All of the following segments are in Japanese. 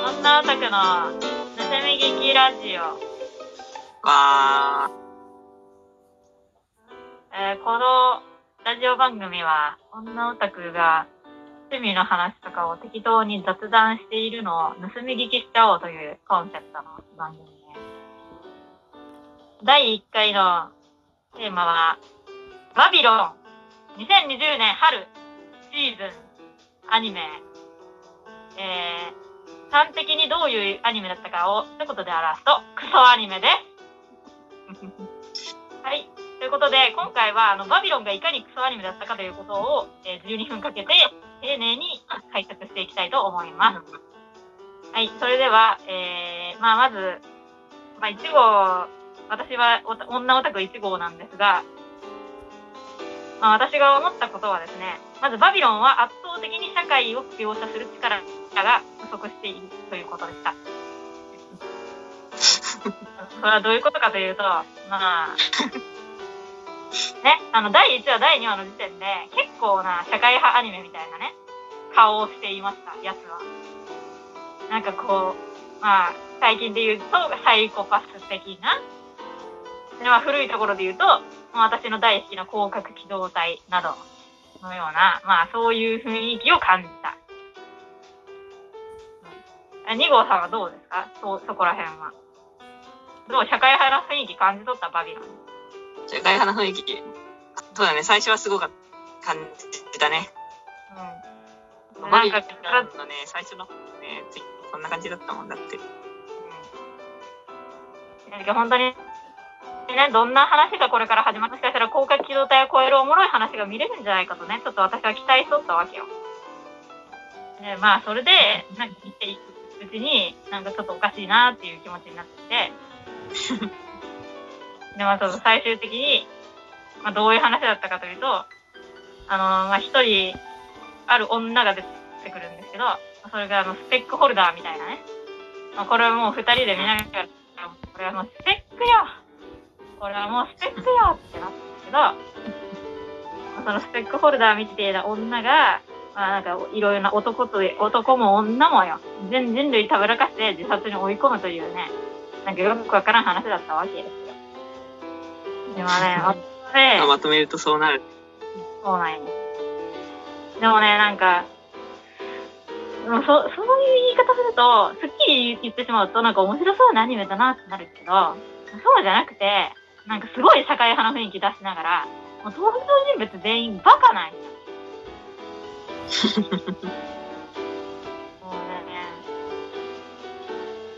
女オタクの盗み聞きラジオ。わえーこのラジオ番組は女オタクが趣味の話とかを適当に雑談しているのを盗み聞きしちゃおうというコンセプトの番組です。第1回のテーマは、バビロン2020年春シーズンアニメ。えー、端的にどういうアニメだったかを一言で表すと、クソアニメです。はい。ということで、今回は、あの、バビロンがいかにクソアニメだったかということを、えー12分かけて、丁寧に解説していきたいと思います。はい。それでは、えー、まあ、まず、まあ、1号、私は女オタク1号なんですが、まあ、私が思ったことはですね、まずバビロンは圧倒的に社会を描写する力が不足しているということでした。それはどういうことかというと、まあ、ね、あの、第1話、第2話の時点で、結構な社会派アニメみたいなね、顔をしていました、やつは。なんかこう、まあ、最近で言うと、サイコパス的な、でまあ、古いところで言うと、私の大好きな広角機動隊などのような、まあそういう雰囲気を感じた。うん、2号さんはどうですか？そ、そこら辺は。どう社会派の雰囲気感じ取ったバビロン。ー。社会派の雰囲気。そうだね、最初はすごかった感じたね。うん。バビロなんか、ンのね、最初のね、こんな感じだったもんだって。うん。なんか本当に、ね、どんな話がこれから始まるもしかしたら広角機動隊を超えるおもろい話が見れるんじゃないかとね、ちょっと私は期待しとったわけよ。で、まあ、それで、なんか見ていくうちに、なんかちょっとおかしいなっていう気持ちになってきて、で、まあ、そう最終的に、まあ、どういう話だったかというと、あの、まあ、一人、ある女が出てくるんですけど、それがあの、スペックホルダーみたいなね。まあ、これはもう二人で見ながら、これはもうスペックよこれはもうスペックよってなったけど、そのスペックホルダー見ていた女が、まあなんかいろいろな男と、男も女もよ、全人類たぶらかして自殺に追い込むというね、なんかよくわからん話だったわけですよ。でもね、までまあまとめるとそうなる。そうなんよ。でもね、なんか、でもそそういう言い方すると、すっきり言ってしまうと、なんか面白そうなアニメだなってなるけど、そうじゃなくて、なんかすごい社会派の雰囲気出しながら、もう登場人物全員バカなんよ。もうね、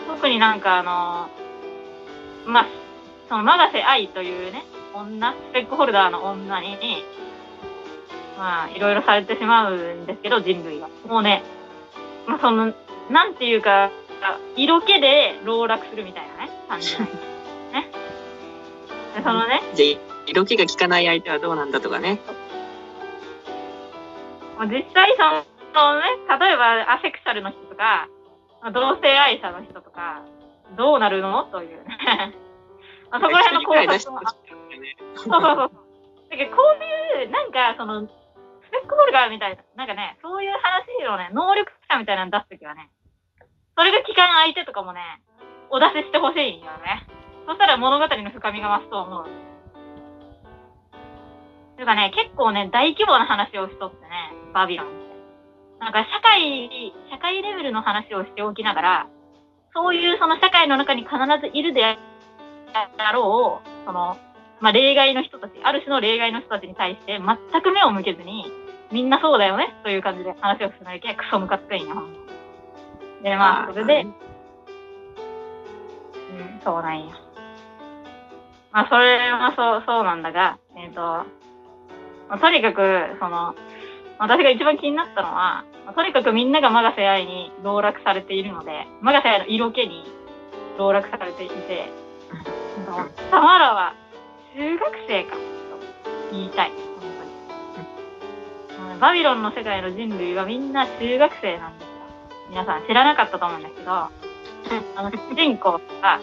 特になんかあの、まあ、その、永瀬愛というね、女、スペックホルダーの女に、まあ、いろいろされてしまうんですけど、人類は。もうね、まあ、その、なんていうか、色気で籠絡するみたいなね、感じなんですね。でそのね、じゃあ、色気が効かない相手はどうなんだとかね。まあ実際その、そのね、例えばアセクシャルの人とか、まあ同性愛者の人とか、どうなるの？という あそこら辺の考察も。そうそうそう。だけどこういう、なんか、その、スペックホルダーみたいな、なんかね、そういう話をね、能力者みたいなの出すときはね、それが効かん相手とかもね、お出ししてほしいんよね。そしたら物語の深みが増すと思う。というかね、結構ね、大規模な話をしとってね、バビロンって。なんか社会、社会レベルの話をしておきながら、そういうその社会の中に必ずいるであろう、その、まあ、例外の人たち、ある種の例外の人たちに対して全く目を向けずに、みんなそうだよねという感じで話をするだけクソムカつくんよ。で、まあ、それで、うん、そうなんよ。まあ、それはそう、そうなんだが、えっ、と、まあとにかく、その、私が一番気になったのは、まあとにかくみんながマガセ愛に籠絡されているので、マガセ愛の色気に籠絡されていて、タマラは中学生かと言いたい、本当に。うんバビロンの世界の人類はみんな中学生なんですよ。皆さん知らなかったと思うんですけど、あの主人公が、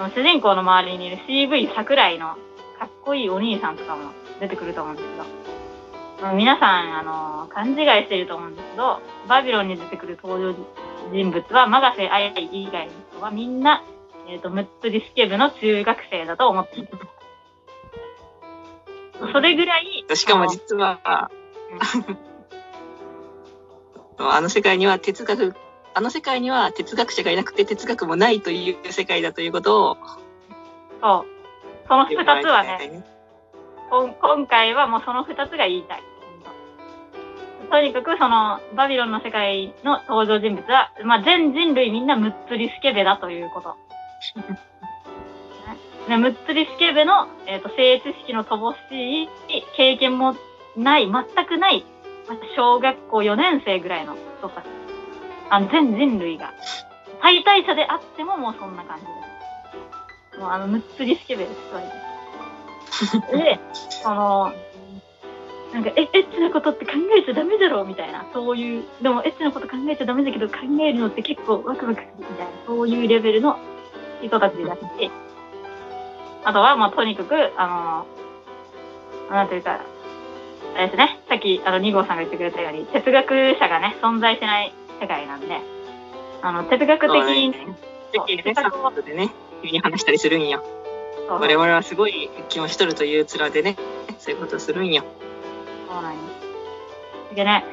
その主人公の周りにいる CV 桜井のかっこいいお兄さんとかも出てくると思うんですけど、うん皆さん、あの、勘違いしてると思うんですけど、バビロンに出てくる登場人人物は、マガセ愛以外の人はみんな、えっ、と、ムッツリスケ部の中学生だと思っている。それぐらい、しかも実は、あの世界には哲学、あの世界には哲学者がいなくて哲学もないという世界だということを、そう。その二つはね、ね。こん今回はもうその二つが言いたい。とにかくそのバビロンの世界の登場人物は、まあ、全人類みんなムッツリスケベだということ。ね、ムッツリスケベの、えー、と性知識の乏しい経験もない、全くない、まあ小学校4年生ぐらいの人たち。あの全人類が。最大者であってももうそんな感じです。もうあのムッツリスケベです、割とで、その、なんか、え、エッチなことって考えちゃダメだろうみたいな、そういう、でもエッチなこと考えちゃダメだけど考えるのって結構ワクワクするみたいな、そういうレベルの人たちだし、あとは、まあ、とにかく、あの、なんていうか、あれですね、さっき、あの、2号さんが言ってくれたように、哲学者がね、存在しない世界なんで、あの、哲学的に、そうでね、サットでね、急に話したりするんよ。そう我々はすごい気をしとるという面でね、そういうことするんよ。そうなんです。でね、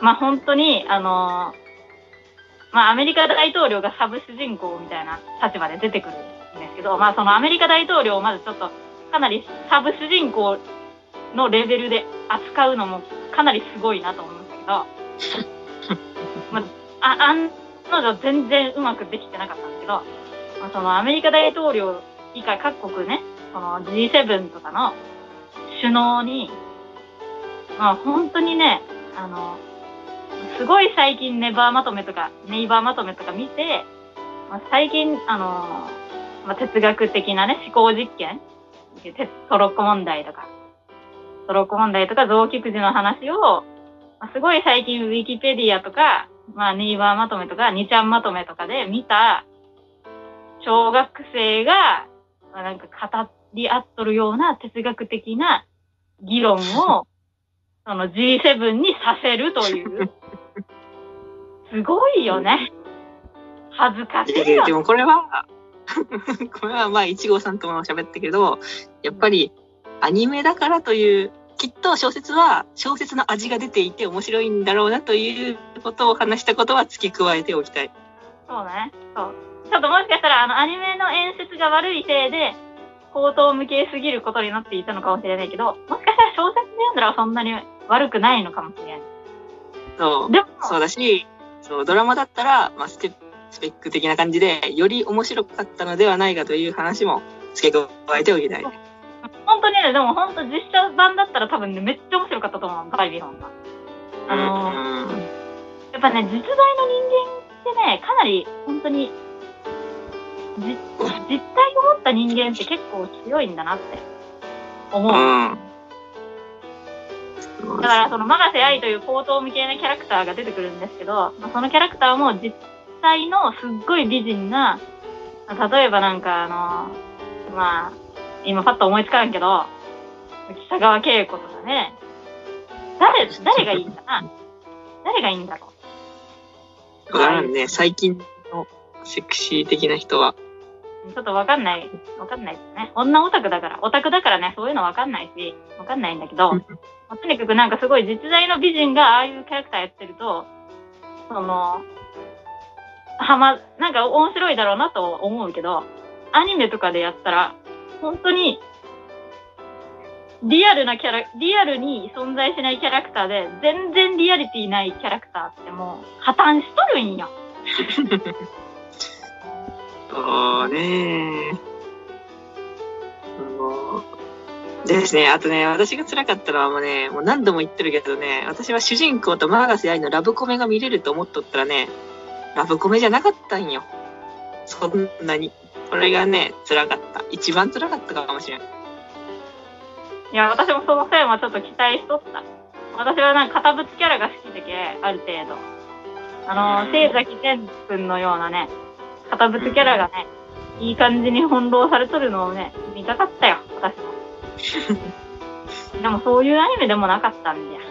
まあ本当に、あのーまあアメリカ大統領がサブ主人公みたいな立場で出てくるんですけど、まあそのアメリカ大統領をまずちょっとかなりサブ主人公のレベルで扱うのもかなりすごいなと思うんだけど、まあ、あ案の定全然うまくできてなかったんですけど、まあ、そのアメリカ大統領以下各国ね、その G7 とかの首脳に、まあ本当にね、あの、すごい最近ネバーまとめとか、ネイバーまとめとか見て、まあ、最近、あの、まあ、哲学的なね、思考実験、トロッコ問題とか、トロッコ問題とか臓器くじの話を、すごい最近ウィキペディアとか、まあネイバーまとめとか、ニちゃんまとめとかで見た小学生が、まあ、なんか語り合っとるような哲学的な議論を、その G7 にさせるという。すごいよね。恥ずかしいよでで。もこれは、これはまあ、一号さんとも喋ったけど、やっぱりアニメだからという、きっと小説は小説の味が出ていて面白いんだろうなということを話したことは付け加えておきたい。そうね。そう。ちょっともしかしたら、あの、アニメの演出が悪いせいで、口頭無形すぎることになっていたのかもしれないけど、もしかしたら小説で読んだらそんなに悪くないのかもしれない。そう。でも、そうだし、そう、ドラマだったら、まあ、ステスペック的な感じで、より面白かったのではないかという話も付け加えておきたい。本当にね、でも本当実写版だったら多分ね、めっちゃ面白かったと思う、バイビロンが。あのーうんやっぱね、実在の人間ってね、かなり本当に、じ実体を持った人間って結構強いんだなって思う。うん。だからその、マガセ愛という高等無形なキャラクターが出てくるんですけど、まあそのキャラクターも実際のすっごい美人な、まあ例えばなんかあの、まあ、今パッと思いつかんけど、北川景子とかね、誰、誰がいいんだな？誰がいいんだろう？わからんね。最近のセクシー的な人は。ちょっとわかんない、わかんないですね。女オタクだから、オタクだからね、そういうのわかんないし、わかんないんだけど、まあとにかくなんかすごい実在の美人がああいうキャラクターやってると、その、はま、なんか面白いだろうなと思うけど、アニメとかでやったら、本当に、リアルなキャラ、リアルに存在しないキャラクターで、全然リアリティないキャラクターってもう破綻しとるんよ。そうね。ですね。あとね、私が辛かったのはもうね、もう何度も言ってるけどね、私は主人公とマーガセ愛のラブコメが見れると思っとったらね、ラブコメじゃなかったんよ。そんなに。これがね、辛かった。一番辛かったかもしれん。いや、私もそのせいもちょっと期待しとった。私はなんか堅物キャラが好きだけ、ある程度。あの、清崎健君のようなね、堅物キャラがね、いい感じに翻弄されとるのをね、見たかったよ、私も。でもそういうアニメでもなかったんだよ。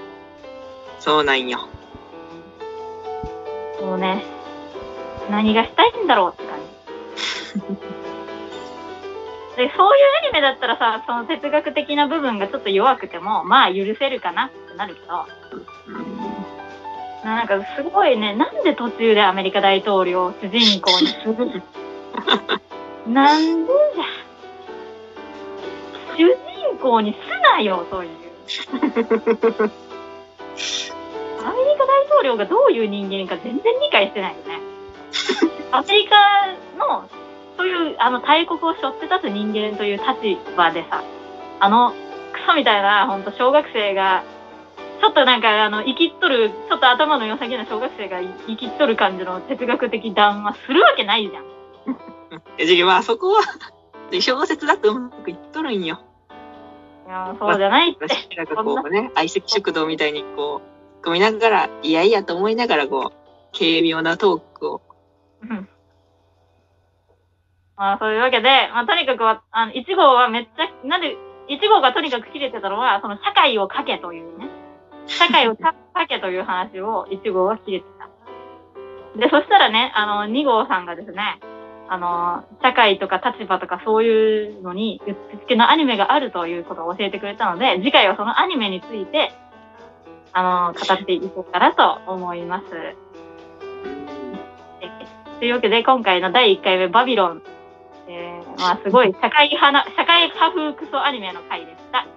そうなんよ。もうね、何がしたいんだろうって感じ。で、そういうアニメだったらさ、その哲学的な部分がちょっと弱くても、まあ許せるかなってなるけど、なんかすごいね、なんで途中でアメリカ大統領を主人公にする なんでじゃ？主人公にすなよ、そういう。アメリカ大統領がどういう人間か全然理解してないよね。アメリカの、そういう、あの、大国を背負って立つ人間という立場でさ、あの、クソみたいな、ほんと小学生が、ちょっとなんか、あの、生きっとる、ちょっと頭の良さげな小学生が生きっとる感じの哲学的談話するわけないじゃん。え、じゃまあそこは、小説だとうまくいっとるんよ。いや、そうじゃないって。なんかこうね、相席食堂みたいにこう、込みながら、いやいやと思いながらこう、軽妙なトークを。まあ、そういうわけで、まあ、とにかくは、あの、1号はめっちゃ、なんで、1号がとにかく切れてたのは、その社会を書けというね、社会を書けという話を1号は切れてた。で、そしたらね、あの、2号さんがですね、あの、社会とか立場とかそういうのに、うっつけのアニメがあるということを教えてくれたので、次回はそのアニメについて、あの、語っていこうかなと思います。というわけで、今回の第1回目、バビロン、まあ、すごい社会派な、社会派風クソアニメの回でした。